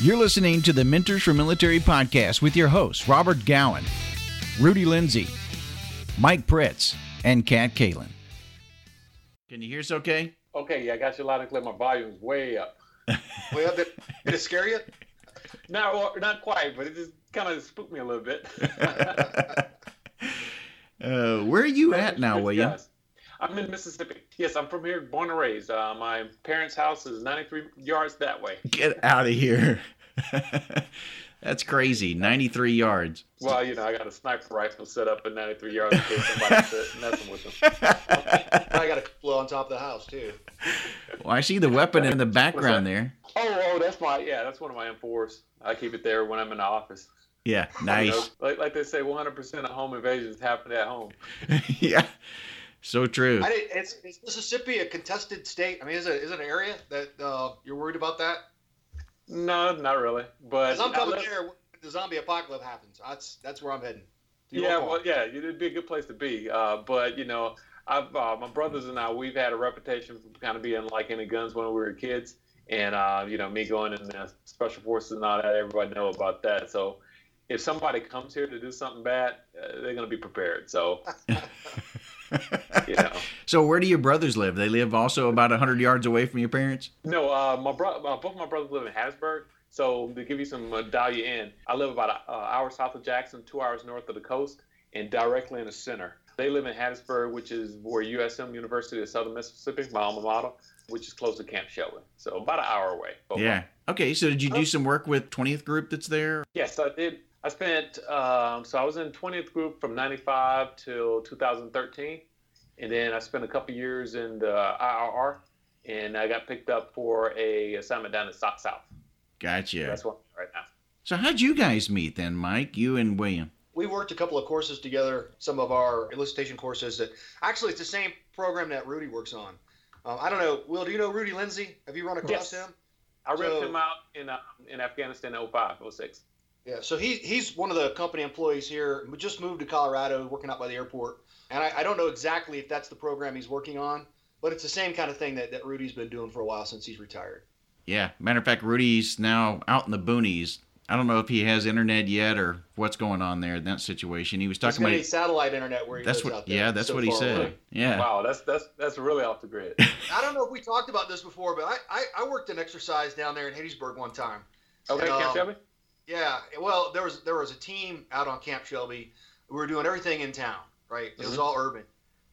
You're listening to the Mentors for Military podcast with your hosts, Robert Gowin, Rudy Lindsay, Mike Pritts, and Kat Kalin. Can you hear us okay? Okay, yeah, I got you loud and clear. My volume's way up. way up. Did, did it scare you? Not, not quite, but it just kind of spooked me a little bit. uh, where are you at now, William? Guys. I'm in Mississippi. Yes, I'm from here, born and raised. Uh, my parents' house is 93 yards that way. Get out of here. That's crazy. 93 yards. Well, you know, I got a sniper rifle set up at 93 yards in case somebody's messing with them. I got a couple on top of the house, too. Well, I see the weapon in the background there. Oh, oh, that's my, yeah, that's one of my M4s. I keep it there when I'm in the office. Yeah, nice. You know, like, like they say, 100% of home invasions happen at home. yeah. So true. I did, it's, is Mississippi a contested state? I mean, is it is it an area that uh, you're worried about that? No, not really. But I'm coming there. The zombie apocalypse happens. That's that's where I'm heading. Yeah, well, yeah, it'd be a good place to be. Uh, but you know, I've uh, my brothers and I, we've had a reputation for kind of being like in the guns when we were kids, and uh, you know, me going in the special forces and all that. Everybody know about that. So if somebody comes here to do something bad, uh, they're going to be prepared. So. you know. So where do your brothers live? They live also about hundred yards away from your parents. No, uh, my bro- uh, both my brothers live in Hattiesburg. So to give you some uh, dial you in, I live about an hour south of Jackson, two hours north of the coast, and directly in the center. They live in Hattiesburg, which is where USM University of Southern Mississippi, my alma mater, which is close to Camp Shelby. So about an hour away. Yeah. Okay. So did you do some work with 20th Group that's there? Yes, I did. I spent, um, so I was in 20th Group from 95 till 2013. And then I spent a couple years in the IRR, and I got picked up for a assignment down in South South. Gotcha. So that's what I'm right now. So how'd you guys meet then, Mike? You and William? We worked a couple of courses together. Some of our elicitation courses that actually it's the same program that Rudy works on. Um, I don't know, Will. Do you know Rudy Lindsay? Have you run across yes. him? I ripped him out in uh, in Afghanistan in 05, 06. Yeah, so he, he's one of the company employees here. We just moved to Colorado, working out by the airport. And I, I, don't know exactly if that's the program he's working on, but it's the same kind of thing that, that Rudy's been doing for a while since he's retired. Yeah. Matter of fact, Rudy's now out in the boonies. I don't know if he has internet yet or what's going on there in that situation. He was talking about satellite internet where he that's what, out there. Yeah, that's so what he said. Away. Yeah. Wow, that's that's that's really off the grid. I don't know if we talked about this before, but I, I, I worked an exercise down there in Hattiesburg one time. Okay, and, Camp um, Shelby. Yeah, well, there was there was a team out on Camp Shelby. We were doing everything in town, right? It mm-hmm. was all urban,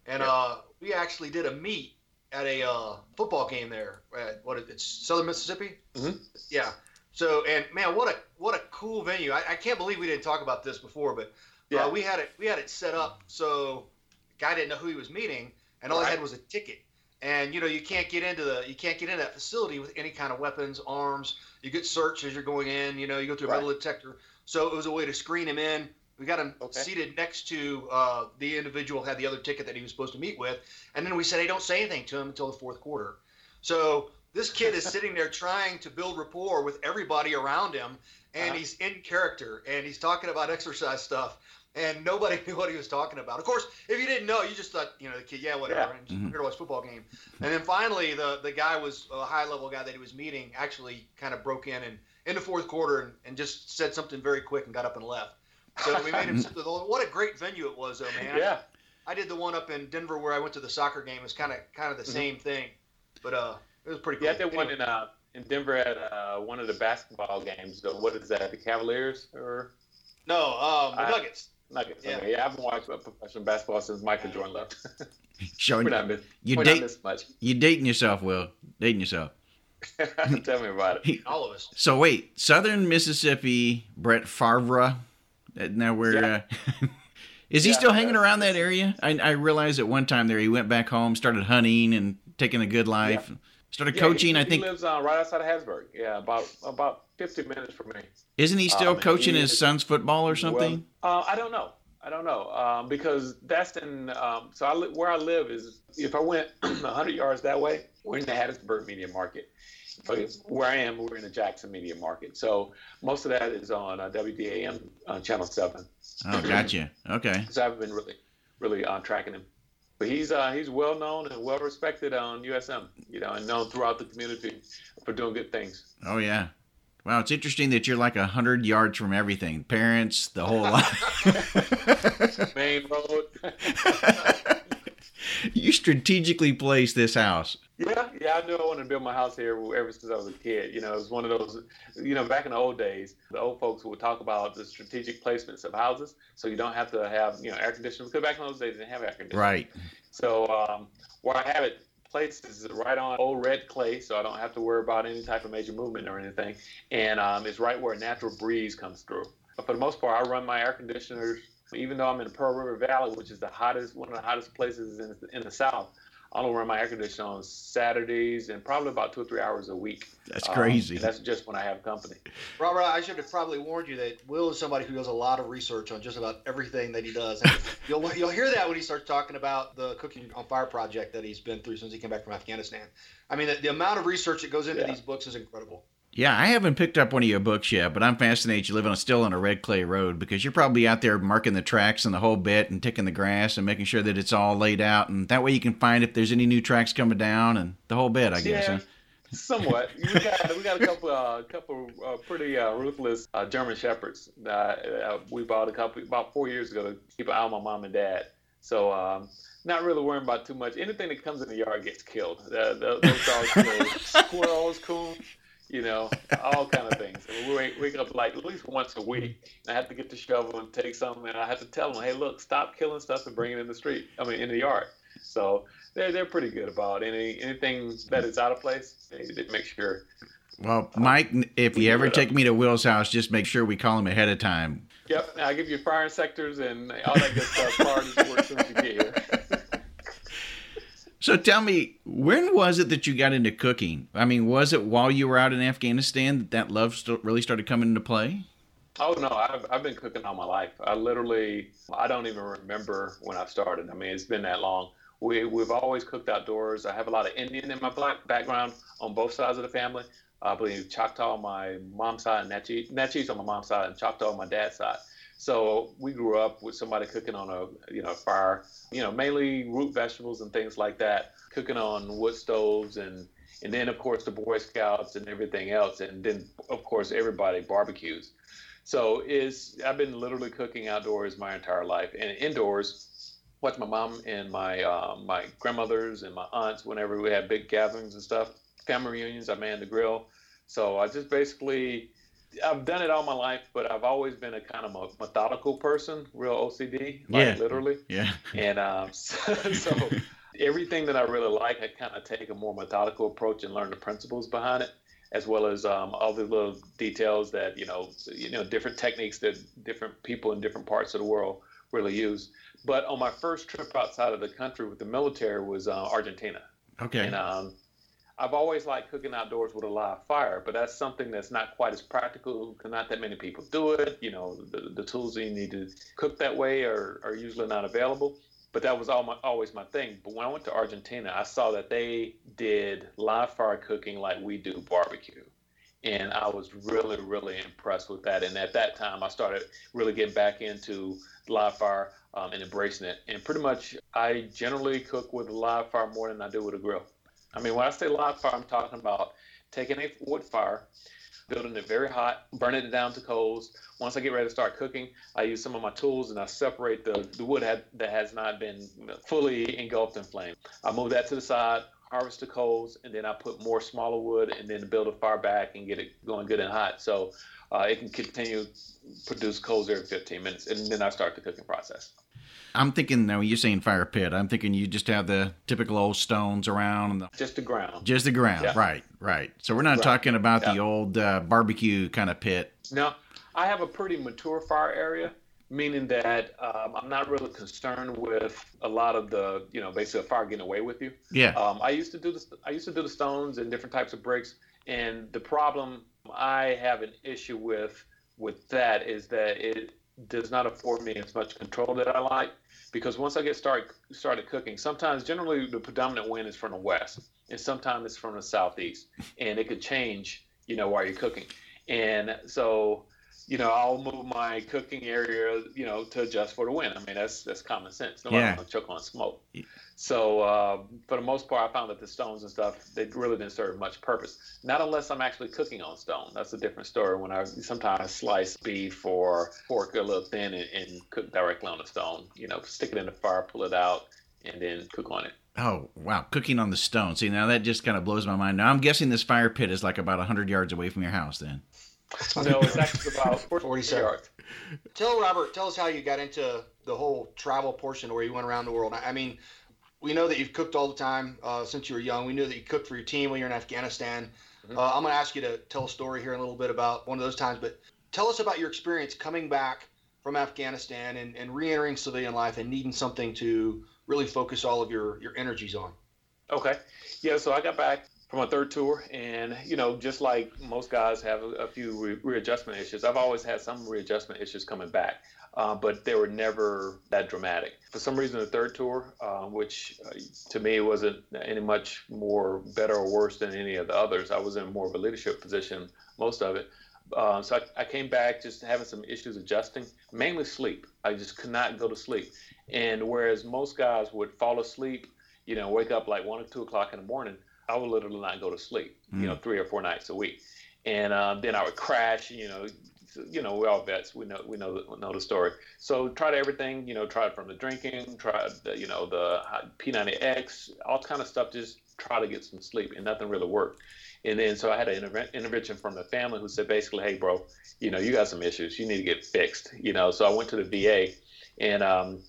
and yeah. uh, we actually did a meet at a uh, football game there. At, what it's Southern Mississippi. Mm-hmm. Yeah. So and man, what a what a cool venue! I, I can't believe we didn't talk about this before, but uh, yeah. Uh, we had it we had it set up so the guy didn't know who he was meeting, and all right. he had was a ticket. And you know you can't get into the you can't get in that facility with any kind of weapons, arms. You get searched as you're going in. You know you go through a right. metal detector. So it was a way to screen him in. We got him okay. seated next to uh, the individual had the other ticket that he was supposed to meet with, and then we said, "Hey, don't say anything to him until the fourth quarter." So this kid is sitting there trying to build rapport with everybody around him, and uh-huh. he's in character and he's talking about exercise stuff and nobody knew what he was talking about. Of course, if you didn't know, you just thought, you know, the kid, yeah, whatever, yeah. and just mm-hmm. here to watch football game. And then finally, the the guy was a high level guy that he was meeting actually kind of broke in and in the fourth quarter and, and just said something very quick and got up and left. So we made him. what a great venue it was, though, man. Yeah. I did the one up in Denver where I went to the soccer game. It was kind of kind of the mm-hmm. same thing, but uh, it was pretty cool. Yeah, I did one in uh in Denver at uh, one of the basketball games. So what is that? The Cavaliers or? No, um, the I, Nuggets. Nuggets. Yeah. Okay. yeah, I haven't watched professional basketball since Michael Jordan left. Showing we're not miss, you we're date, not much. You dating yourself, Will? Dating yourself. Tell me about it. All of us. So wait, Southern Mississippi, Brett Favre. Now we're. Yeah. Uh, is he yeah, still hanging around that area? I, I realized at one time there he went back home, started hunting and taking a good life. Yeah. Started coaching. He, I think he lives uh, right outside of Hattiesburg. Yeah, about about fifty minutes for me. Isn't he still um, coaching he his son's football or something? Well, uh, I don't know. I don't know um, because that's in. Um, so I, where I live is if I went 100 yards that way, we're in the Hattiesburg Media Market. But where I am, we're in the Jackson Media Market. So most of that is on uh, WDAM uh, Channel Seven. Oh, gotcha. Okay. so I've been really, really uh, tracking him. But he's uh, he's well known and well respected on USM, you know, and known throughout the community for doing good things. Oh yeah, Wow, it's interesting that you're like a hundred yards from everything. Parents, the whole lot. Main road. you strategically placed this house. Yeah, yeah, I knew I wanted to build my house here ever since I was a kid. You know, it was one of those, you know, back in the old days, the old folks would talk about the strategic placements of houses, so you don't have to have, you know, air conditioning. Because back in those days, they didn't have air conditioning. Right. So um, where I have it placed is right on old red clay, so I don't have to worry about any type of major movement or anything. And um, it's right where a natural breeze comes through. But for the most part, I run my air conditioners, even though I'm in the Pearl River Valley, which is the hottest, one of the hottest places in, in the South. I only run my air conditioner on Saturdays and probably about two or three hours a week. That's crazy. Um, that's just when I have company. Robert, I should have probably warned you that Will is somebody who does a lot of research on just about everything that he does. And you'll you'll hear that when he starts talking about the cooking on fire project that he's been through since he came back from Afghanistan. I mean, the, the amount of research that goes into yeah. these books is incredible. Yeah, I haven't picked up one of your books yet, but I'm fascinated you live on a, still on a red clay road because you're probably out there marking the tracks and the whole bit and ticking the grass and making sure that it's all laid out, and that way you can find if there's any new tracks coming down and the whole bit. I guess. Yeah. Huh? Somewhat. We got we got a couple uh, couple uh, pretty uh, ruthless uh, German shepherds. Uh, we bought a couple about four years ago to keep an eye on my mom and dad. So um, not really worrying about too much. Anything that comes in the yard gets killed. those dogs squirrels, coons you know, all kind of things. And we wake, wake up like at least once a week. I have to get the shovel and take something, and I have to tell them, hey, look, stop killing stuff and bring it in the street. I mean, in the yard. So they're they're pretty good about any anything that is out of place. They, they make sure. Well, Mike, if you ever take me to Will's house, just make sure we call him ahead of time. Yep, I'll give you fire sectors and all that good stuff. Parties as soon as you get here. So tell me, when was it that you got into cooking? I mean, was it while you were out in Afghanistan that that love st- really started coming into play? Oh no, I've I've been cooking all my life. I literally I don't even remember when I started. I mean, it's been that long. We we've always cooked outdoors. I have a lot of Indian in my black background on both sides of the family. I believe Choctaw on my mom's side and Natchez, Natchez on my mom's side and Choctaw on my dad's side. So we grew up with somebody cooking on a you know fire, you know mainly root vegetables and things like that, cooking on wood stoves and and then of course the Boy Scouts and everything else, and then of course everybody barbecues. So is I've been literally cooking outdoors my entire life and indoors. Watch my mom and my uh, my grandmothers and my aunts whenever we had big gatherings and stuff, family reunions. I manned the grill. So I just basically I've done it all my life, but I've always been a kind of a methodical person, real OCD, like yeah. literally. Yeah. And um, so, so everything that I really like, I kind of take a more methodical approach and learn the principles behind it, as well as um, all the little details that you know, you know, different techniques that different people in different parts of the world really use. But on my first trip outside of the country with the military was uh, Argentina. Okay. And um, I've always liked cooking outdoors with a live fire, but that's something that's not quite as practical because not that many people do it. You know, the, the tools you need to cook that way are, are usually not available. But that was my, always my thing. But when I went to Argentina, I saw that they did live fire cooking like we do barbecue. And I was really, really impressed with that. And at that time, I started really getting back into live fire um, and embracing it. And pretty much, I generally cook with a live fire more than I do with a grill. I mean, when I say live fire, I'm talking about taking a wood fire, building it very hot, burning it down to coals. Once I get ready to start cooking, I use some of my tools and I separate the, the wood had, that has not been fully engulfed in flame. I move that to the side, harvest the coals, and then I put more smaller wood and then build a fire back and get it going good and hot. So uh, it can continue produce coals every 15 minutes, and then I start the cooking process. I'm thinking now you're saying fire pit. I'm thinking you just have the typical old stones around and the, just the ground. Just the ground, yeah. right, right. So we're not right. talking about yeah. the old uh, barbecue kind of pit. No, I have a pretty mature fire area, meaning that um, I'm not really concerned with a lot of the, you know, basically fire getting away with you. Yeah. Um, I used to do the I used to do the stones and different types of bricks, and the problem I have an issue with with that is that it does not afford me as much control that I like because once I get start started cooking, sometimes generally the predominant wind is from the west, and sometimes it's from the southeast, and it could change, you know, while you're cooking. And so you know, I'll move my cooking area, you know, to adjust for the wind. I mean, that's that's common sense. Nobody yeah. want to choke on smoke. So uh, for the most part, I found that the stones and stuff they really didn't serve much purpose. Not unless I'm actually cooking on stone. That's a different story. When I sometimes slice beef or pork a little thin and, and cook directly on the stone. You know, stick it in the fire, pull it out, and then cook on it. Oh wow, cooking on the stone. See, now that just kind of blows my mind. Now I'm guessing this fire pit is like about hundred yards away from your house, then. No, it's actually about 47 yards. Tell Robert, tell us how you got into the whole travel portion where you went around the world. I mean, we know that you've cooked all the time uh, since you were young. We knew that you cooked for your team when you're in Afghanistan. Mm-hmm. Uh, I'm going to ask you to tell a story here in a little bit about one of those times, but tell us about your experience coming back from Afghanistan and, and re-entering civilian life and needing something to really focus all of your, your energies on. Okay. Yeah, so I got back from a third tour, and you know, just like most guys have a, a few re- readjustment issues, I've always had some readjustment issues coming back, uh, but they were never that dramatic. For some reason, the third tour, uh, which uh, to me wasn't any much more better or worse than any of the others, I was in more of a leadership position most of it. Uh, so I, I, came back just having some issues adjusting, mainly sleep. I just could not go to sleep. And whereas most guys would fall asleep, you know, wake up like one or two o'clock in the morning, I would literally not go to sleep, mm. you know, mm. three or four nights a week. And um, then I would crash, you know, you know, we're all vets. We know, we know, the, know the story. So tried everything, you know, tried from the drinking, tried, the, you know, the P90X, all kind of stuff. Just try to get some sleep, and nothing really worked. And then so I had an intervention from the family who said basically, hey, bro, you know, you got some issues. You need to get fixed. You know, so I went to the VA, and um,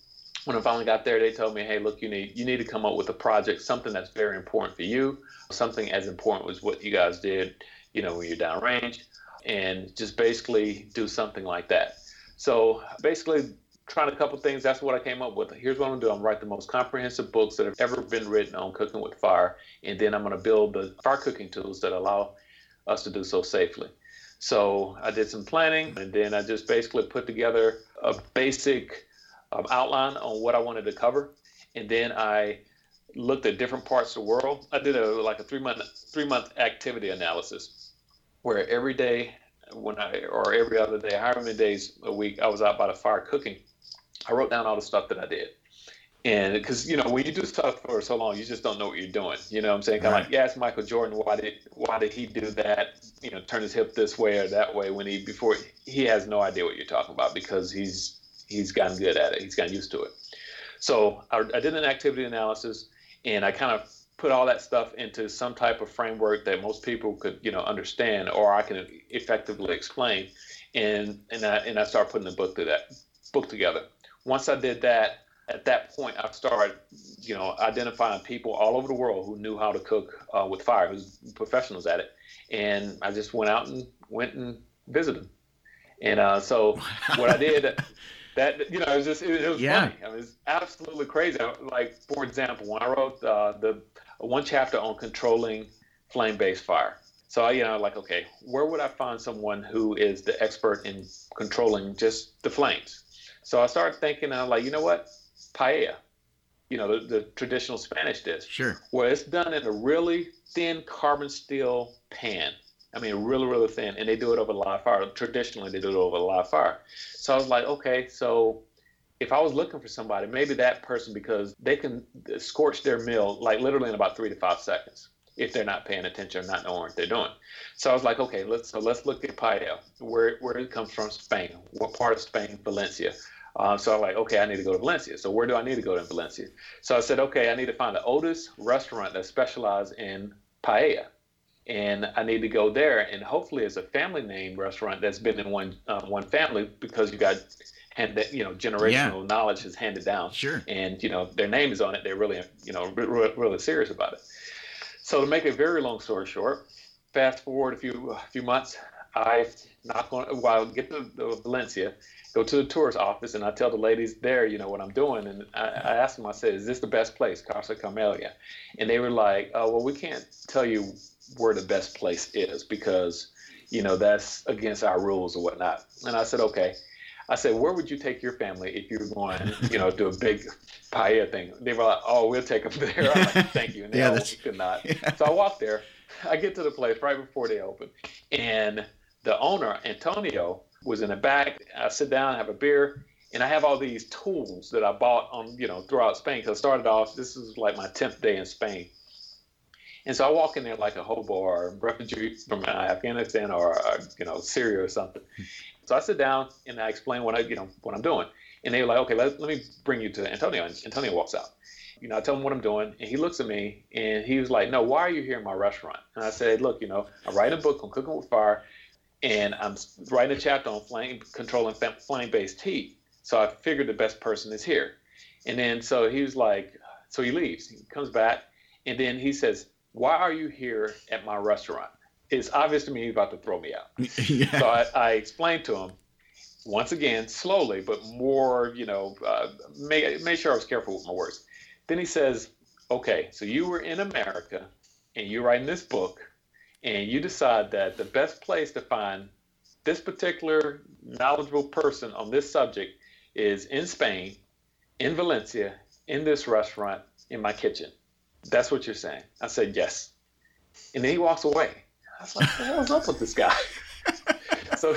when I finally got there, they told me, hey, look, you need you need to come up with a project, something that's very important for you, something as important as what you guys did, you know, when you're downrange, and just basically do something like that. So basically, trying a couple things. That's what I came up with. Here's what I'm gonna do. I'm write the most comprehensive books that have ever been written on cooking with fire, and then I'm gonna build the fire cooking tools that allow us to do so safely. So I did some planning, and then I just basically put together a basic um, outline on what I wanted to cover, and then I looked at different parts of the world. I did a like a three month three month activity analysis, where every day when I or every other day, however many days a week I was out by the fire cooking, I wrote down all the stuff that I did. And because you know when you do stuff for so long, you just don't know what you're doing. You know what I'm saying? Kind of right. like, yeah, it's Michael Jordan. Why did why did he do that? You know, turn his hip this way or that way when he before he has no idea what you're talking about because he's he's gotten good at it. He's gotten used to it. So I, I did an activity analysis, and I kind of put all that stuff into some type of framework that most people could you know understand or I can effectively explain, and and I and I started putting the book to that book together. Once I did that, at that point I started you know identifying people all over the world who knew how to cook uh, with fire, who's professionals at it, and I just went out and went and visited. them And uh, so what I did that you know it was just it, it was yeah. funny. I mean, it's absolutely crazy. Like for example, when I wrote uh, the one chapter on controlling flame-based fire. So I, you know, like, okay, where would I find someone who is the expert in controlling just the flames? So I started thinking, I'm like, you know what, paella, you know, the, the traditional Spanish dish. Sure. Where it's done in a really thin carbon steel pan. I mean, really, really thin, and they do it over live fire. Traditionally, they do it over live fire. So I was like, okay, so if I was looking for somebody, maybe that person because they can scorch their meal like literally in about three to five seconds if they're not paying attention or not knowing what they're doing. So I was like, okay, let's so let's look at paella, where where it comes from, Spain. What part of Spain? Valencia. Uh, so I'm like, okay, I need to go to Valencia. So where do I need to go to Valencia? So I said, okay, I need to find the oldest restaurant that specializes in paella and I need to go there. And hopefully, it's a family name restaurant that's been in one uh, one family because you got and that you know generational yeah. knowledge is handed down. Sure. And you know their name is on it. They're really you know re- really serious about it. So to make a very long story short, fast forward a few a few months, I knock on while well, get to, to Valencia, go to the tourist office, and I tell the ladies there, you know what I'm doing, and I, I asked them. I said, "Is this the best place, Casa Carmela?" And they were like, "Oh well, we can't tell you where the best place is because you know that's against our rules or whatnot. And I said, okay. I said, where would you take your family if you were going, you know, do a big paella thing? They were like, oh, we'll take them there. I'm like, thank you. And they yeah, all could not. Yeah. So I walked there. I get to the place right before they open, and the owner Antonio was in the back. I sit down, have a beer, and I have all these tools that I bought on you know throughout Spain. Because I started off, this is like my tenth day in Spain, and so I walk in there like a hobo or a refugee from Afghanistan or you know Syria or something. So I sit down and I explain what I you know what I'm doing, and they're like, okay, let, let me bring you to Antonio. And Antonio walks out. You know, I tell him what I'm doing, and he looks at me and he was like, no, why are you here in my restaurant? And I said, look, you know, I write a book on cooking with fire, and I'm writing a chapter on flame controlling flame-based heat. So I figured the best person is here. And then so he was like, so he leaves. He comes back, and then he says, why are you here at my restaurant? It's obvious to me he's about to throw me out. yeah. So I, I explained to him once again, slowly, but more, you know, uh, made, made sure I was careful with my words. Then he says, okay, so you were in America and you're writing this book and you decide that the best place to find this particular knowledgeable person on this subject is in Spain, in Valencia, in this restaurant, in my kitchen. That's what you're saying. I said, Yes. And then he walks away. I was like, What the hell's up with this guy? so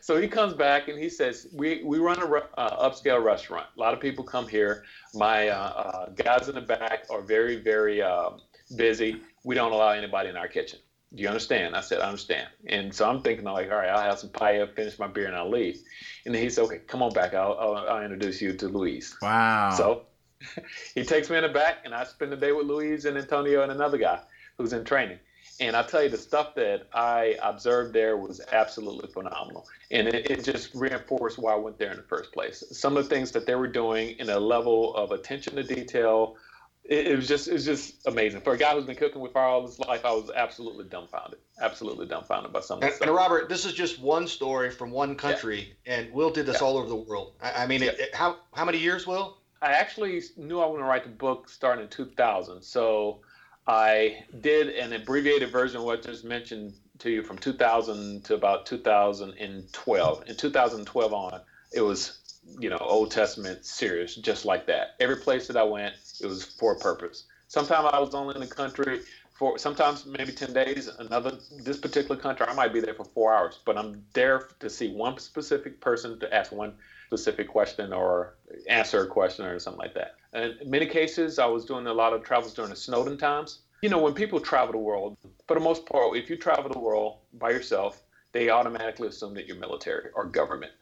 so he comes back and he says, We, we run a uh, upscale restaurant. A lot of people come here. My uh, uh, guys in the back are very, very um, busy. We don't allow anybody in our kitchen. Do you understand? I said, I understand. And so I'm thinking, I'm like, all right, I'll have some paella, finish my beer, and I'll leave. And then he said, okay, come on back. I'll, I'll, I'll introduce you to Luis." Wow. So he takes me in the back, and I spend the day with Luis and Antonio and another guy who's in training. And I tell you, the stuff that I observed there was absolutely phenomenal. And it, it, just reinforced why I went there in the first place. Some of the things that they were doing in a level of attention to detail, it, it was just it was just amazing. For a guy who's been cooking with fire all his life, I was absolutely dumbfounded. Absolutely dumbfounded by some of and, and, Robert, this is just one story from one country, yeah. and Will did this yeah. all over the world. I, I mean, yeah. it, how how many years, Will? I actually knew I going to write the book starting in 2000. So I did an abbreviated version of what I just mentioned to you from 2000 to about 2012. In 2012 on, it was, you know, Old Testament serious, just like that. Every place that I went, it was for a purpose. Sometimes I was only in the country for sometimes maybe 10 days. Another, this particular country, I might be there for four hours, but I'm there to see one specific person to ask one specific question or answer a question or something like that. And in many cases, I was doing a lot of travels during the Snowden times. You know, when people travel the world, for the most part, if you travel the world by yourself, they automatically assume that you're military or government.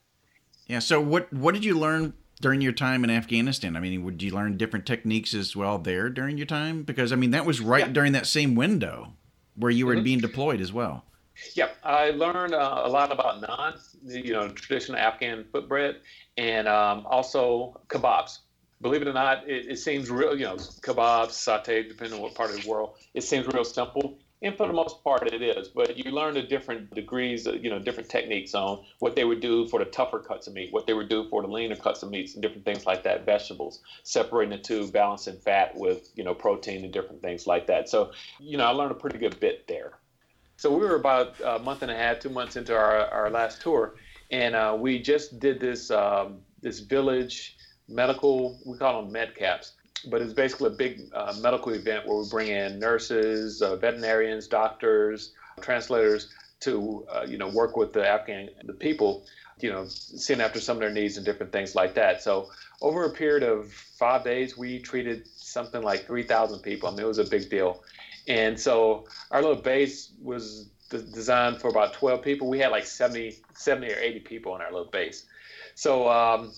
Yeah. So, what what did you learn during your time in Afghanistan? I mean, would you learn different techniques as well there during your time? Because I mean, that was right yeah. during that same window where you were mm-hmm. being deployed as well. Yep, I learned uh, a lot about naan, you know, traditional Afghan foot bread, and um, also kebabs. Believe it or not, it, it, seems real, you know, kebabs, sauteed, depending on what part of the world. It seems real simple, and for the most part, it is. But you learn the different degrees, you know, different techniques on what they would do for the tougher cuts of meat, what they would do for the leaner cuts of meats, and different things like that. Vegetables, separating the two, balancing fat with, you know, protein and different things like that. So, you know, I learned a pretty good bit there. So we were about a month and a half, two months into our, our last tour, and uh, we just did this um, this village medical. We call them med caps, but it's basically a big uh, medical event where we bring in nurses, uh, veterinarians, doctors, translators to uh, you know work with the Afghan the people, you know, seeing after some of their needs and different things like that. So over a period of five days, we treated something like 3,000 people. I mean, it was a big deal. And so our little base was designed for about 12 people. We had like 70, 70 or 80 people on our little base. So um,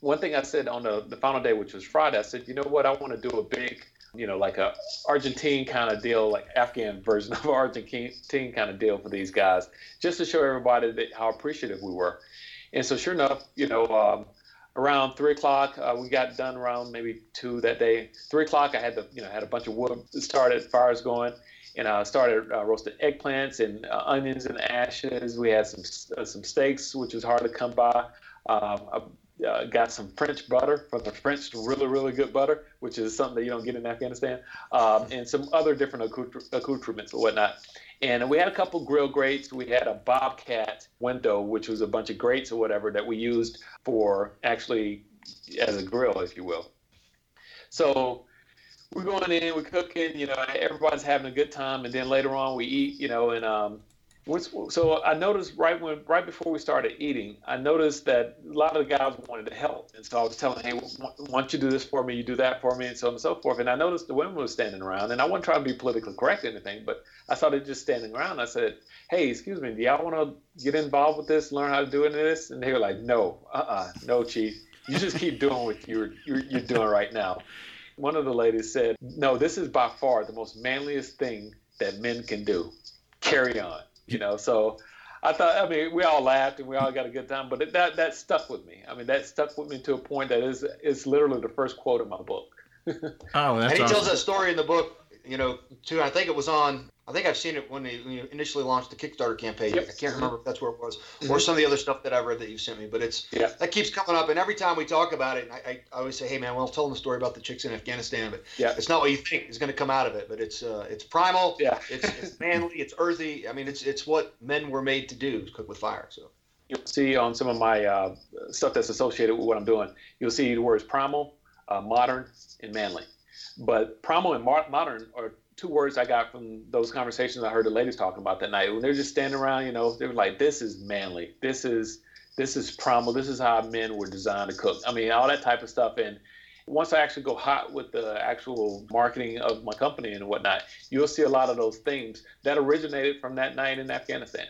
one thing I said on the, the final day, which was Friday, I said, you know what, I want to do a big, you know, like a Argentine kind of deal, like Afghan version of Argentine kind of deal for these guys, just to show everybody that how appreciative we were. And so, sure enough, you know, um, around three o'clock. Uh, we got done around maybe two that day. Three o'clock, I had the you know had a bunch of wood started, fires going, and I uh, started uh, roasting eggplants and uh, onions and ashes. We had some uh, some steaks, which was hard to come by. Um, I, uh, got some French butter from the French, really, really good butter, which is something that you don't get in Afghanistan, um, and some other different accoutrements or whatnot. And we had a couple grill grates. We had a Bobcat window, which was a bunch of grates or whatever that we used for actually as a grill, if you will. So we're going in, we're cooking, you know, everybody's having a good time, and then later on we eat, you know, and um, so I noticed right when right before we started eating, I noticed that a lot of the guys wanted to help, and so I was telling, "Hey, why don't you do this for me? You do that for me, and so on and so forth." And I noticed the women were standing around, and I wasn't trying to be politically correct or anything, but I saw just standing around. I said, "Hey, excuse me, do y'all want to get involved with this, learn how to do this?" And they were like, "No, uh-uh, no, chief. You just keep doing what you're, you're you're doing right now." One of the ladies said, "No, this is by far the most manliest thing that men can do. Carry on." You know. So I thought, I mean, we all laughed and we all got a good time, but it, that that stuck with me. I mean, that stuck with me to a point that is is literally the first quote in my book. oh, that's and he awesome. tells that story in the book. You know, too. I think it was on I think I've seen it when they when you initially launched the Kickstarter campaign. Yep. I can't remember if that's where it was mm-hmm. or some of the other stuff that I've read that you've sent me. But it's yeah. that keeps coming up, and every time we talk about it, I, I, always say, "Hey, man, well, tell them the story about the chicks in Afghanistan." But yeah. it's not what you think is going to come out of it. But it's uh, it's primal. Yeah. it's, it's manly. It's earthy. I mean, it's it's what men were made to do: cook with fire. So you'll see on some of my uh, stuff that's associated with what I'm doing. You'll see the words primal, uh, modern, and manly. But primal and modern are two words I got from those conversations I heard the ladies talking about that night. When they're just standing around, you know, they were like, "This is manly. This is this is primal. This is how men were designed to cook." I mean, all that type of stuff. And once I actually go hot with the actual marketing of my company and whatnot, you'll see a lot of those themes that originated from that night in Afghanistan.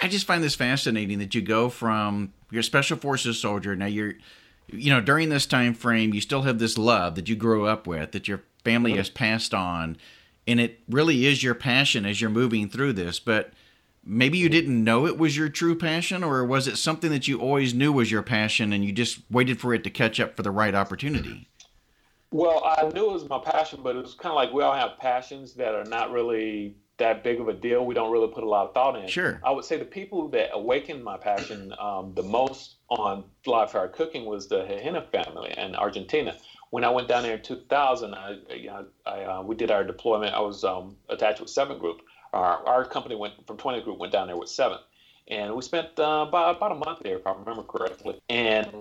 I just find this fascinating that you go from you're a special forces soldier now you're you know during this time frame you still have this love that you grew up with that your family mm-hmm. has passed on and it really is your passion as you're moving through this but maybe you didn't know it was your true passion or was it something that you always knew was your passion and you just waited for it to catch up for the right opportunity? Well i knew it was my passion but it was kind of like we all have passions that are not really that big of a deal. We don't really put a lot of thought in. Sure. I would say the people that awakened my passion um, the most on live fire cooking was the Hejena family in argentina when I went down there in 2000, I, I, uh, we did our deployment. I was um, attached with Seven Group. Our, our company went from 20 Group went down there with Seven, and we spent uh, about, about a month there, if I remember correctly. And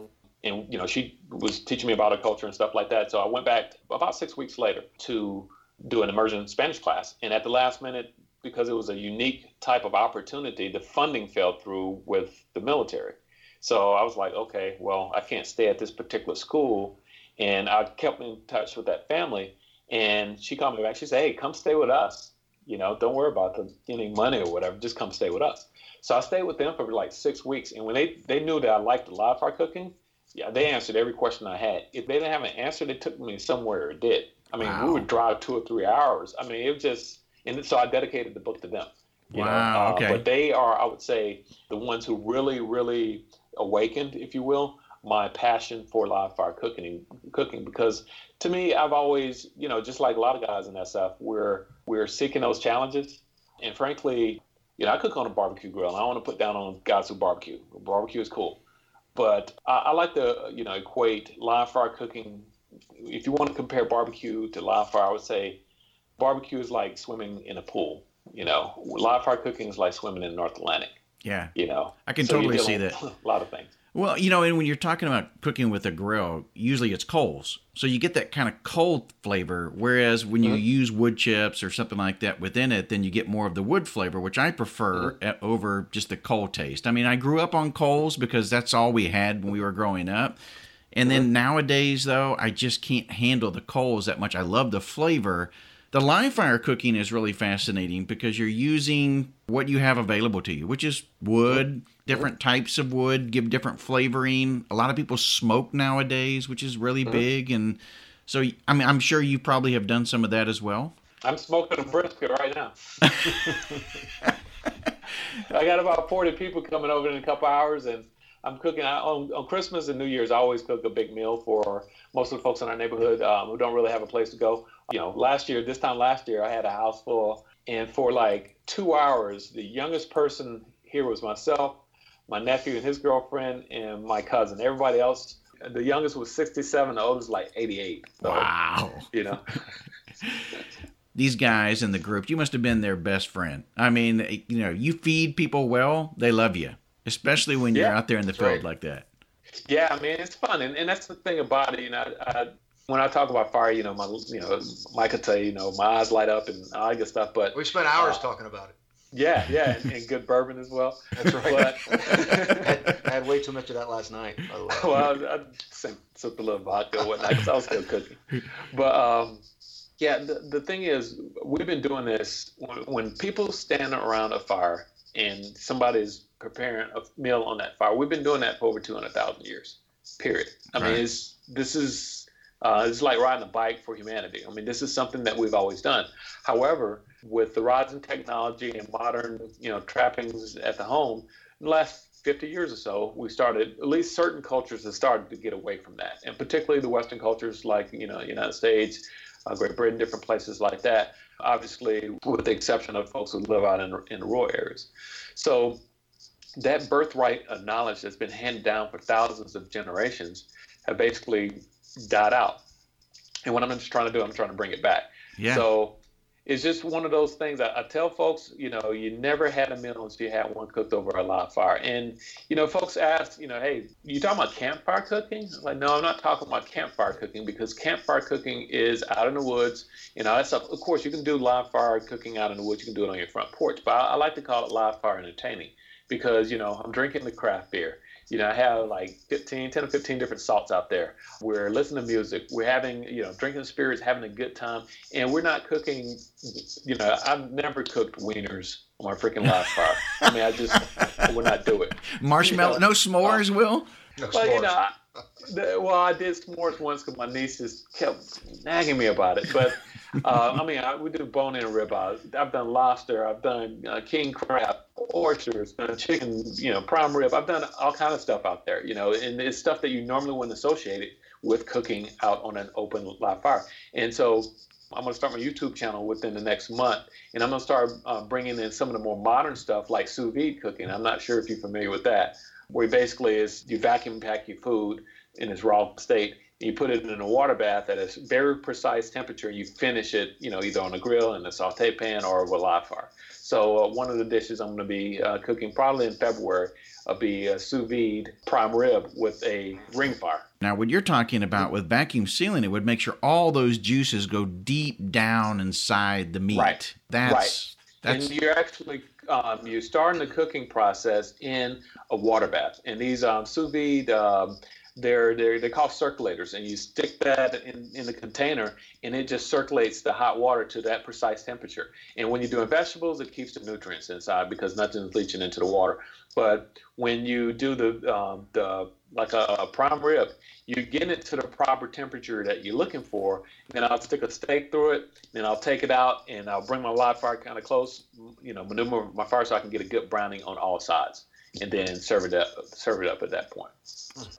and you know, she was teaching me about our culture and stuff like that. So I went back about six weeks later to do an immersion Spanish class. And at the last minute, because it was a unique type of opportunity, the funding fell through with the military. So I was like, okay, well, I can't stay at this particular school and I kept in touch with that family. And she called me back. She said, "Hey, come stay with us. You know, don't worry about the any money or whatever. Just come stay with us." So I stayed with them for like six weeks. And when they they knew that I liked the live fire cooking, yeah, they answered every question I had. If they didn't have an answer, they took me somewhere it did. I mean, wow. we would drive two or three hours. I mean, it was just, and so I dedicated the book to them. You wow. Know? Uh, okay. But they are, I would say, the ones who really, really awakened, if you will, my passion for live fire cooking cooking because to me I've always you know just like a lot of guys in SF we're we're seeking those challenges. And frankly you know I cook on a barbecue grill I want to put down on guys who barbecue. Barbecue is cool. But I, I like to you know equate live fire cooking if you want to compare barbecue to live fire I would say barbecue is like swimming in a pool you know? Live fire cooking is like swimming in the North Atlantic. Yeah. You know? I can so totally see that. a lot of things well, you know, and when you're talking about cooking with a grill, usually it's coals. So you get that kind of cold flavor. Whereas when you mm-hmm. use wood chips or something like that within it, then you get more of the wood flavor, which I prefer mm-hmm. over just the coal taste. I mean, I grew up on coals because that's all we had when we were growing up. And then mm-hmm. nowadays, though, I just can't handle the coals that much. I love the flavor the live fire cooking is really fascinating because you're using what you have available to you, which is wood, different types of wood, give different flavoring. A lot of people smoke nowadays, which is really mm-hmm. big. And so, I mean, I'm sure you probably have done some of that as well. I'm smoking a brisket right now. I got about 40 people coming over in a couple hours, and I'm cooking I, on, on Christmas and New Year's. I always cook a big meal for most of the folks in our neighborhood um, who don't really have a place to go. You know, last year, this time last year, I had a house full, and for like two hours, the youngest person here was myself, my nephew and his girlfriend, and my cousin. Everybody else, the youngest was 67, the oldest like 88. So, wow. You know. These guys in the group, you must have been their best friend. I mean, you know, you feed people well, they love you, especially when you're yeah, out there in the field right. like that. Yeah, I mean, it's fun, and, and that's the thing about it. You know, I, when I talk about fire, you know, my you know, Mike could tell you, you know, my eyes light up and all that good stuff. But we spent hours uh, talking about it. Yeah, yeah, and, and, good bourbon as well. That's right. But, I, had, I, had, way too much of that last night. By the way. Well, I, I sipped a little vodka and whatnot because I was still cooking. But um, yeah, the, the thing is, we've been doing this when, when people stand around a fire and somebody's preparing a meal on that fire. We've been doing that for over 200,000 years, period. I right. mean, it's, this is uh, it's like riding a bike for humanity. I mean, this is something that we've always done. However, with the rise in technology and modern, you know, trappings at the home, in the last 50 years or so, we started, at least certain cultures have started to get away from that. And particularly the Western cultures like, you know, United States, uh, Great Britain, different places like that, obviously, with the exception of folks who live out in, in rural areas. So that birthright of knowledge that's been handed down for thousands of generations have basically died out. And what I'm just trying to do, I'm trying to bring it back. Yeah. So it's just one of those things. I, I, tell folks, you know, you never had a meal until you had one cooked over a live fire. And, you know, folks ask, you know, hey, you talking about campfire cooking? I'm like, no, I'm not talking about campfire cooking because campfire cooking is out in the woods, you know, that stuff. Of course, you can do live fire cooking out in the woods. You can do it on your front porch. But I, I like to call it live fire entertaining because, you know, I'm drinking the craft beer. You know, I have like 15, 10 or 15 different salts out there. We're listening to music. We're having, you know, drinking spirits, having a good time. And we're not cooking, you know, I've never cooked wieners on my freaking live fire. I mean, I just I would not do it. Marshmallow, you know, no s'mores, uh, Will? No well, s'mores. you know, I, the, well, I did s'mores once because my niece just kept nagging me about it. But uh, I mean, I, we do bone-in ribeye. I've done lobster. I've done uh, king crab, oysters, done chicken, you know, prime rib. I've done all kind of stuff out there, you know, and it's stuff that you normally wouldn't associate it with cooking out on an open live fire. And so I'm going to start my YouTube channel within the next month, and I'm going to start uh, bringing in some of the more modern stuff like sous vide cooking. I'm not sure if you're familiar with that, where basically is you vacuum pack your food in its raw state you put it in a water bath at a very precise temperature. You finish it, you know, either on a grill in a saute pan or with live fire. So uh, one of the dishes I'm going to be uh, cooking probably in February will be a sous vide prime rib with a ring fire. Now, what you're talking about with vacuum sealing, it would make sure all those juices go deep down inside the meat. Right. That's right. That's... And you're actually um, you start starting the cooking process in a water bath, and these um, sous vide. Um, they're they're they call circulators, and you stick that in, in the container, and it just circulates the hot water to that precise temperature. And when you're doing vegetables, it keeps the nutrients inside because nothing's leaching into the water. But when you do the um, the like a, a, prime rib, you get it to the proper temperature that you're looking for. Then I'll stick a steak through it, then I'll take it out, and I'll bring my live fire kind of close, you know, maneuver my fire so I can get a good browning on all sides and then serve it up serve it up at that point.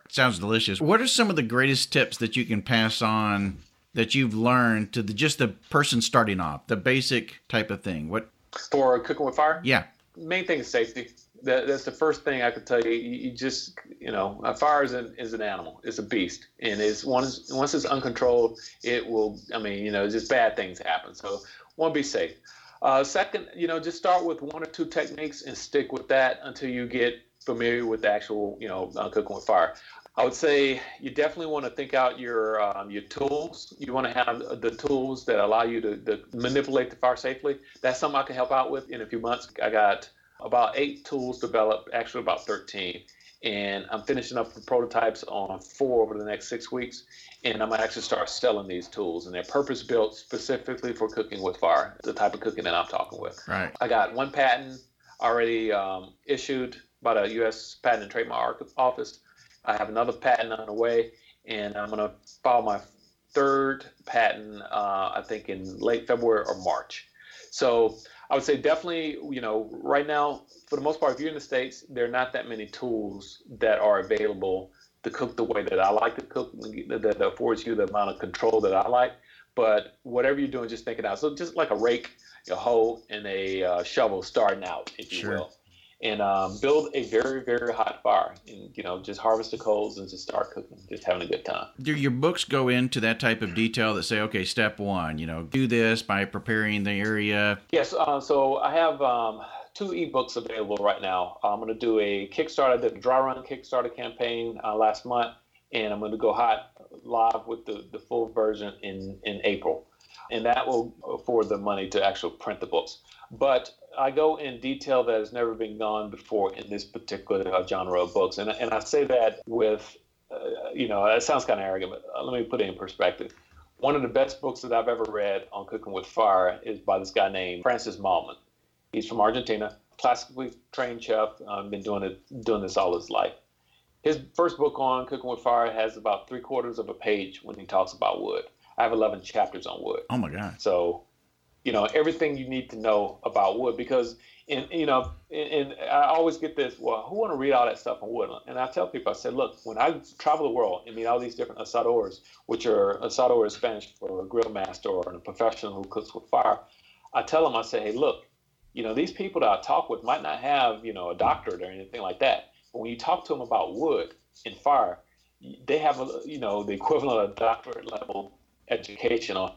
Sounds delicious. What are some of the greatest tips that you can pass on that you've learned to the just the person starting off, the basic type of thing? What for cooking with fire? Yeah. Main thing is safety. That, that's the first thing I could tell you. You, you just, you know, a fire is an, is an animal. It's a beast, and it's once once it's uncontrolled, it will. I mean, you know, just bad things happen. So, to be safe. Uh, second, you know, just start with one or two techniques and stick with that until you get familiar with the actual, you know, uh, cooking with fire. I would say you definitely want to think out your um, your tools. You want to have the tools that allow you to, to, manipulate the fire safely. That's something I can help out with in a few months. I got about eight tools developed, actually about 13, and I'm finishing up the prototypes on four over the next six weeks. And I'm gonna actually start selling these tools, and they're purpose built specifically for cooking with fire, the type of cooking that I'm talking with. Right. I got one patent already um, issued by the U.S. Patent and Trademark Office. I have another patent on the way, and I'm gonna file my third patent, uh, I think, in late February or March. So I would say definitely, you know, right now for the most part, if you're in the States, there are not that many tools that are available to cook the way that I like to cook, that affords you the amount of control that I like. But whatever you're doing, just think it out. So just like a rake, a hoe, and a uh, shovel starting out, if you sure. will and um, build a very very hot fire and you know just harvest the coals and just start cooking just having a good time do your books go into that type of detail that say okay step one you know do this by preparing the area yes uh, so i have um, two ebooks available right now. I'm going to do a Kickstarter, I did a dry run Kickstarter campaign uh, last month, and I'm going to go hot live with the, the full version in, in April. and that will afford the money to actually print the books. But I go in detail that has never been gone before in this particular uh, genre of books, and and I say that with, uh, you know, it sounds kind of arrogant, but uh, let me put it in perspective. One of the best books that I've ever read on cooking with fire is by this guy named Francis Mallmann. He's from Argentina, classically trained chef. Um, been doing it, doing this all his life. His first book on cooking with fire has about three quarters of a page when he talks about wood. I have 11 chapters on wood. Oh my god! So, you know, everything you need to know about wood because, in you know, and I always get this. Well, who want to read all that stuff on wood? And I tell people, I said, look, when I travel the world and meet all these different asadores, which are asador is Spanish for a grill master or a professional who cooks with fire, I tell them, I say, hey, look, you know, these people that I talk with might not have, you know, a doctorate or anything like that. But when you talk to them about wood and fire, they have, a, you know, the equivalent of a doctorate level education on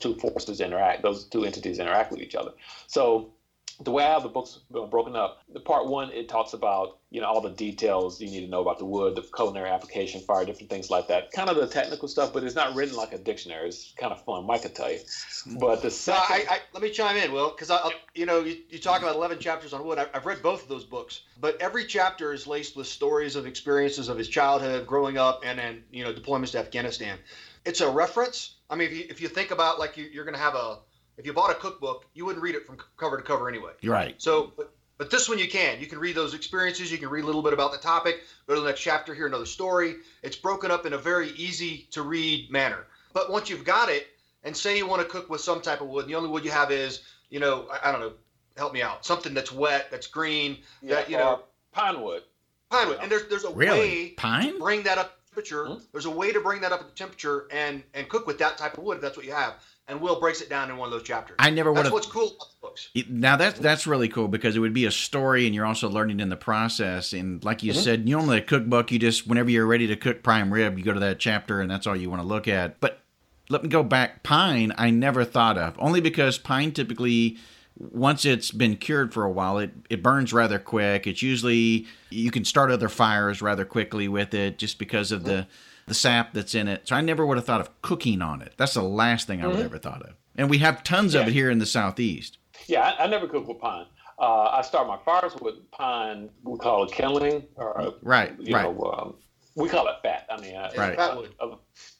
two forces interact, those two entities interact with each other. So the way I have the books uh, broken up, the part one it talks about you know all the details you need to know about the wood, the culinary application, fire, different things like that. Kind of the technical stuff, but it's not written like a dictionary. It's kind of fun, Mike could tell you. Mm-hmm. But the second, I, I, let me chime in, Will, because I, you know you, you talk about eleven chapters on wood. I, I've read both of those books, but every chapter is laced with stories of experiences of his childhood, growing up, and then you know deployments to Afghanistan. It's a reference. I mean, if you, if you think about like you, you're going to have a if you bought a cookbook, you wouldn't read it from cover to cover anyway. You're right. So, but, but this one you can. You can read those experiences. You can read a little bit about the topic. Go to the next chapter, hear another story. It's broken up in a very easy to read manner. But once you've got it, and say you want to cook with some type of wood, and the only wood you have is, you know, I, I don't know, help me out, something that's wet, that's green, yeah, that you know, pine wood. Pine wood, and there's there's a really? way pine to bring that up temperature. Mm-hmm. There's a way to bring that up at the temperature and and cook with that type of wood if that's what you have and Will breaks it down in one of those chapters. I never would That's have. what's cool about the books. Now that's that's really cool because it would be a story, and you're also learning in the process. And like you mm-hmm. said, you only a cookbook. You just whenever you're ready to cook prime rib, you go to that chapter, and that's all you want to look at. But let me go back. Pine, I never thought of only because pine typically. Once it's been cured for a while, it, it burns rather quick. It's usually you can start other fires rather quickly with it just because of the the sap that's in it. So I never would have thought of cooking on it. That's the last thing I would mm-hmm. ever thought of. And we have tons yeah. of it here in the southeast. Yeah, I, I never cook with pine. Uh, I start my fires with pine. We call it kindling, or right, you right. Know, um, we call it fat. I mean, uh, right. fat wood. Uh,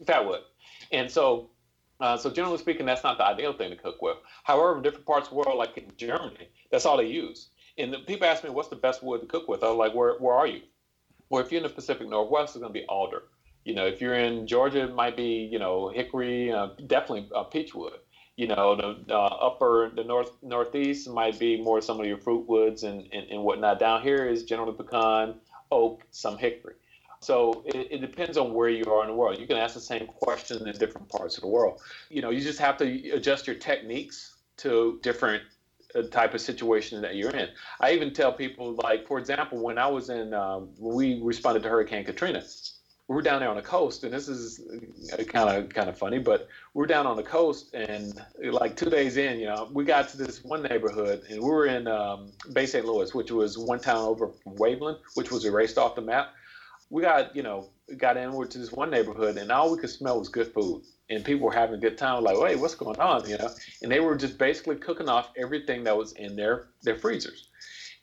fat wood. And so, uh, so generally speaking, that's not the ideal thing to cook with. However, different parts of the world, like in Germany, that's all they use. And the, people ask me, "What's the best wood to cook with?" I'm like, "Where, where are you?" Well, if you're in the Pacific Northwest, it's going to be alder. You know, if you're in Georgia, it might be you know hickory, uh, definitely uh, peachwood. You know, the uh, upper the north northeast might be more some of your fruit woods and, and, and whatnot. Down here is generally pecan, oak, some hickory. So it, it, depends on where you are in the world. You can ask the same question in different parts of the world. You know, you just have to adjust your techniques to different uh, type of situation that you're in. I even tell people, like, for example, when I was in, um, we responded to Hurricane Katrina, we were down there on the coast, and this is kind of kind of funny, but we are down on the coast, and like two days in, you know, we got to this one neighborhood, and we were in um, Bay St. Louis, which was one town over from Waveland, which was erased off the map. We got, you know, got in to this one neighborhood, and all we could smell was good food, and people were having a good time. Like, hey, what's going on? You know, and they were just basically cooking off everything that was in their their freezers.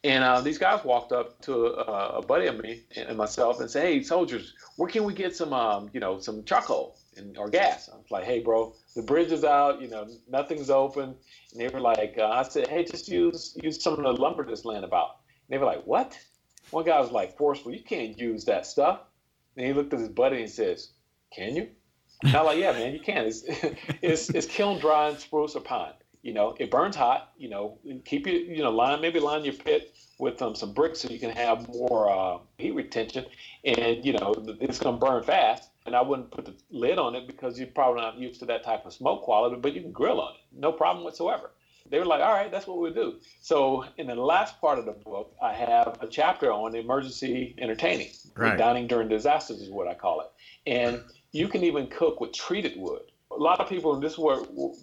And uh, these guys walked up to a, a, buddy of me and myself and said, "Hey, soldiers, where can we get some, um, you know, some charcoal and or gas?" I was like, "Hey, bro, the bridge is out. You know, nothing's open." And they were like, uh, "I said, hey, just use use some of the lumber that's laying about." And they were like, "What?" One guy was like, "Forceful, you can't use that stuff." And he looked at his buddy and says, "Can you?" And I'm like, "Yeah, man, you can. It's it's, it's kiln dry spruce or pine." you know, it burns hot. You know, keep your, you know, line maybe line your pit with um, some bricks so you can have more uh, heat retention, and you know, it's going to burn fast. And I wouldn't put the lid on it because you're probably not used to that type of smoke quality, but you can grill on it, no problem whatsoever. They were like, all right, that's what we'll do. So in the last part of the book, I have a chapter on emergency entertaining, right. dining during disasters is what I call it, and you can even cook with treated wood a lot of people, and this is where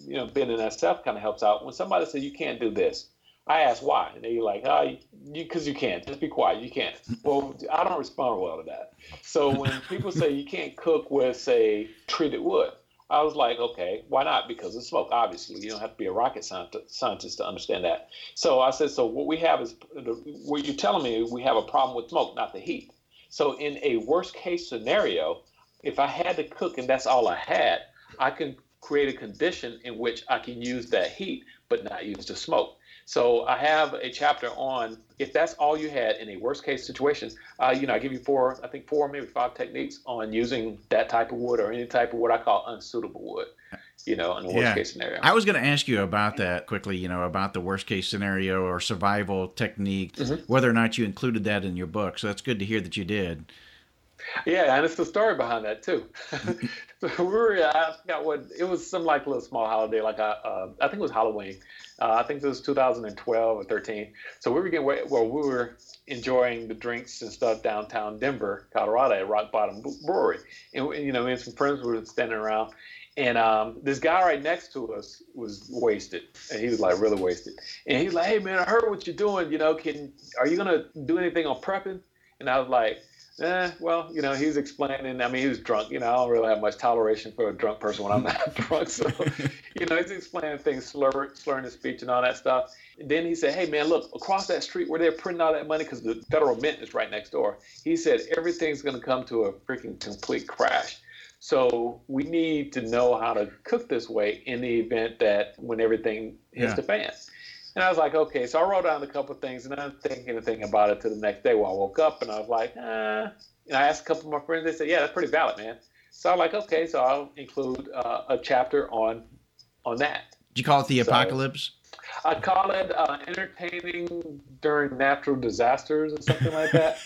you know being in SF kind of helps out. When somebody says you can't do this, I ask why, and they're like, "Ah, oh, you because you can't. Just be quiet. You can't." Well, I don't respond well to that. So when people say you can't cook with, say, treated wood, I was like, okay, why not? Because of smoke, obviously. You don't have to be a rocket scientist to understand that. So I said, so what we have is, what you're telling me, we have a problem with smoke, not the heat. So in a worst case scenario, if I had to cook and that's all I had, I can create a condition in which I can use that heat but not use the smoke. So I have a chapter on if that's all you had in a worst case situation. Uh, you know, I give you four, I think four, maybe five techniques on using that type of wood or any type of what I call unsuitable wood. You know, in the worst yeah. case scenario. I was going to ask you about that quickly. You know, about the worst case scenario or survival technique, mm-hmm. whether or not you included that in your book. So that's good to hear that you did. Yeah, and it's the story behind that too. so we were, I forgot what it was, some like little small holiday, like a, uh, I think it was Halloween. Uh, I think it was 2012 or 13. So we were getting well, we were enjoying the drinks and stuff downtown Denver, Colorado, at Rock Bottom Brewery, and you know, me and some friends were standing around, and um, this guy right next to us was wasted, and he was like really wasted. And he's like, "Hey man, I heard what you're doing. You know, can are you gonna do anything on prepping?" And I was like Eh, well, you know, he's explaining. I mean, he was drunk. You know, I don't really have much toleration for a drunk person when I'm not drunk. So, you know, he's explaining things, slur, slurring his speech and all that stuff. And then he said, "Hey, man, look across that street where they're printing all that money because the federal mint is right next door." He said everything's going to come to a freaking complete crash. So we need to know how to cook this way in the event that when everything hits yeah. the fan. And I was like, okay. So I wrote down a couple of things, and I didn't think anything about it till the next day when I woke up, and I was like, eh. And I asked a couple of my friends. They said, yeah, that's pretty valid, man. So I'm like, okay. So I'll include uh, a chapter on on that. Did you call it the so, apocalypse? I call it uh, entertaining during natural disasters or something like that.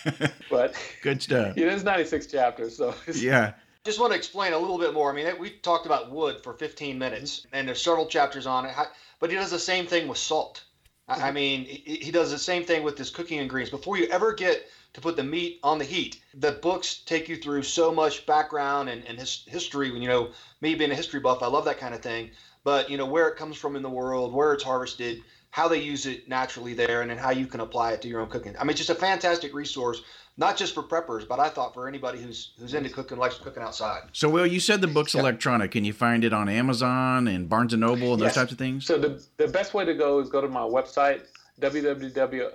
but good stuff. Yeah, there's 96 chapters, so yeah. Just want to explain a little bit more. I mean, we talked about wood for 15 minutes, and there's several chapters on it. But he does the same thing with salt. I mean, he does the same thing with his cooking ingredients. Before you ever get to put the meat on the heat, the books take you through so much background and, and his history. When you know me being a history buff, I love that kind of thing. But you know where it comes from in the world, where it's harvested, how they use it naturally there, and then how you can apply it to your own cooking. I mean, it's just a fantastic resource not just for preppers, but I thought for anybody who's who's into cooking, likes cooking outside. So, Will, you said the book's yeah. electronic. Can you find it on Amazon and Barnes and Noble and those types of things? So the the best way to go is go to my website www.asador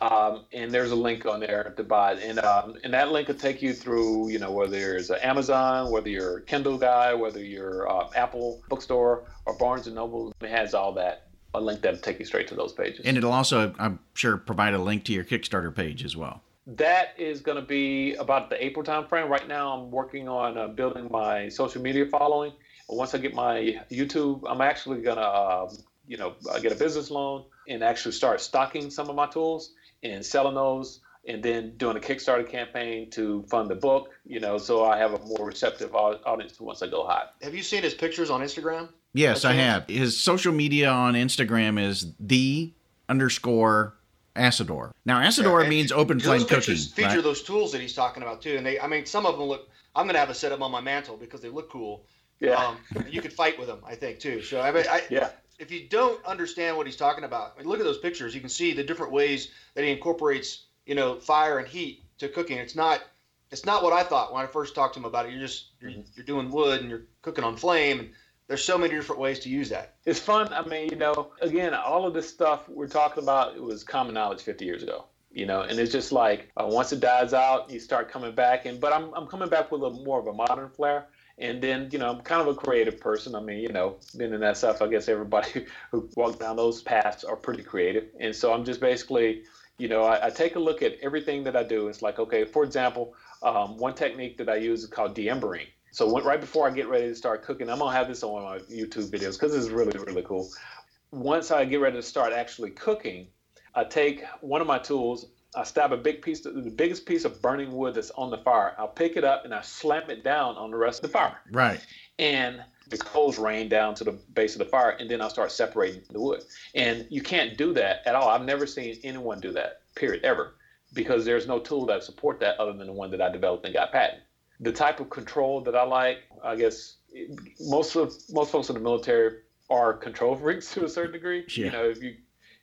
Um, and there's a link on there to buy it, and um, and that link will take you through, you know, whether it's Amazon, whether you're a Kindle guy, whether you're uh, Apple bookstore or Barnes and Noble, it has all that a link that'll take you straight to those pages. And it'll also, I'm sure, provide a link to your Kickstarter page as well. That is going to be about the April timeframe. Right now, I'm working on uh, building my social media following. Once I get my YouTube, I'm actually going to, uh, you know, get a business loan and actually start stocking some of my tools and selling those and then doing a Kickstarter campaign to fund the book, you know, so I have a more receptive audience once I go hot. Have you seen his pictures on Instagram? Yes, I have. His social media on Instagram is the underscore Asador. Now, Asador yeah, means open flame cooking. Feature right? those tools that he's talking about too, and they. I mean, some of them look. I'm gonna have a set up on my mantle because they look cool. Yeah. Um, you could fight with them, I think, too. So I mean, I, yeah. If you don't understand what he's talking about, I mean, look at those pictures. You can see the different ways that he incorporates, you know, fire and heat to cooking. It's not. It's not what I thought when I first talked to him about it. You're just you're, mm-hmm. you're doing wood and you're cooking on flame and there's so many different ways to use that. It's fun. I mean, you know, again, all of this stuff we're talking about it was common knowledge 50 years ago. You know, and it's just like uh, once it dies out, you start coming back. And but I'm I'm coming back with a more of a modern flair. And then, you know, I'm kind of a creative person. I mean, you know, being in stuff, I guess everybody who walked down those paths are pretty creative. And so I'm just basically, you know, I, I take a look at everything that I do. It's like, okay, for example, um, one technique that I use is called de-embering. So when, right before I get ready to start cooking, I'm gonna have this on my YouTube videos because it's really really cool. Once I get ready to start actually cooking, I take one of my tools. I stab a big piece, of, the biggest piece of burning wood that's on the fire. I'll pick it up and I slam it down on the rest of the fire. Right. And the coals rain down to the base of the fire, and then I'll start separating the wood. And you can't do that at all. I've never seen anyone do that. Period. Ever. Because there's no tool that support that other than the one that I developed and got patent the type of control that I like, I guess most of most folks in the military are control freaks to a certain degree. Yeah. You know, if you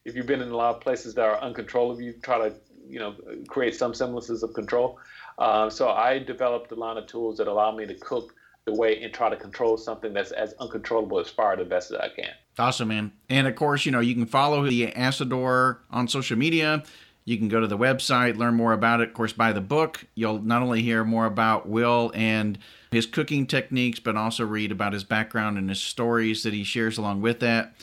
if you've been in a lot of places that are uncontrollable, you try to you know create some semblances of control. Um, so I developed a line of tools that allow me to cook the way and try to control something that's as uncontrollable as far the best that I can. Awesome, man. And of course, you know, you can follow the Asador on social media. You can go to the website, learn more about it. Of course, buy the book. You'll not only hear more about Will and his cooking techniques, but also read about his background and his stories that he shares along with that.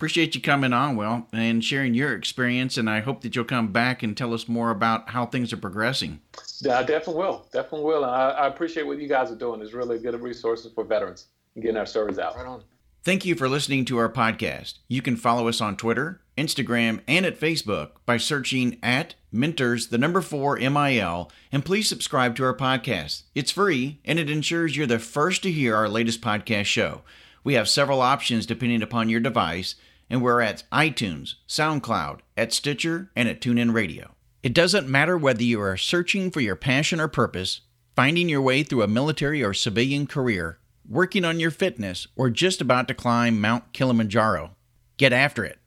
Appreciate you coming on, Will, and sharing your experience. And I hope that you'll come back and tell us more about how things are progressing. Yeah, I definitely will. Definitely will. And I, I appreciate what you guys are doing. It's really good resources for veterans and getting our stories out. Right on. Thank you for listening to our podcast. You can follow us on Twitter, Instagram, and at Facebook by searching at Mentors, the number four MIL, and please subscribe to our podcast. It's free and it ensures you're the first to hear our latest podcast show. We have several options depending upon your device and we're at iTunes, SoundCloud, at Stitcher, and at TuneIn Radio. It doesn't matter whether you are searching for your passion or purpose, finding your way through a military or civilian career, working on your fitness, or just about to climb Mount Kilimanjaro. Get after it.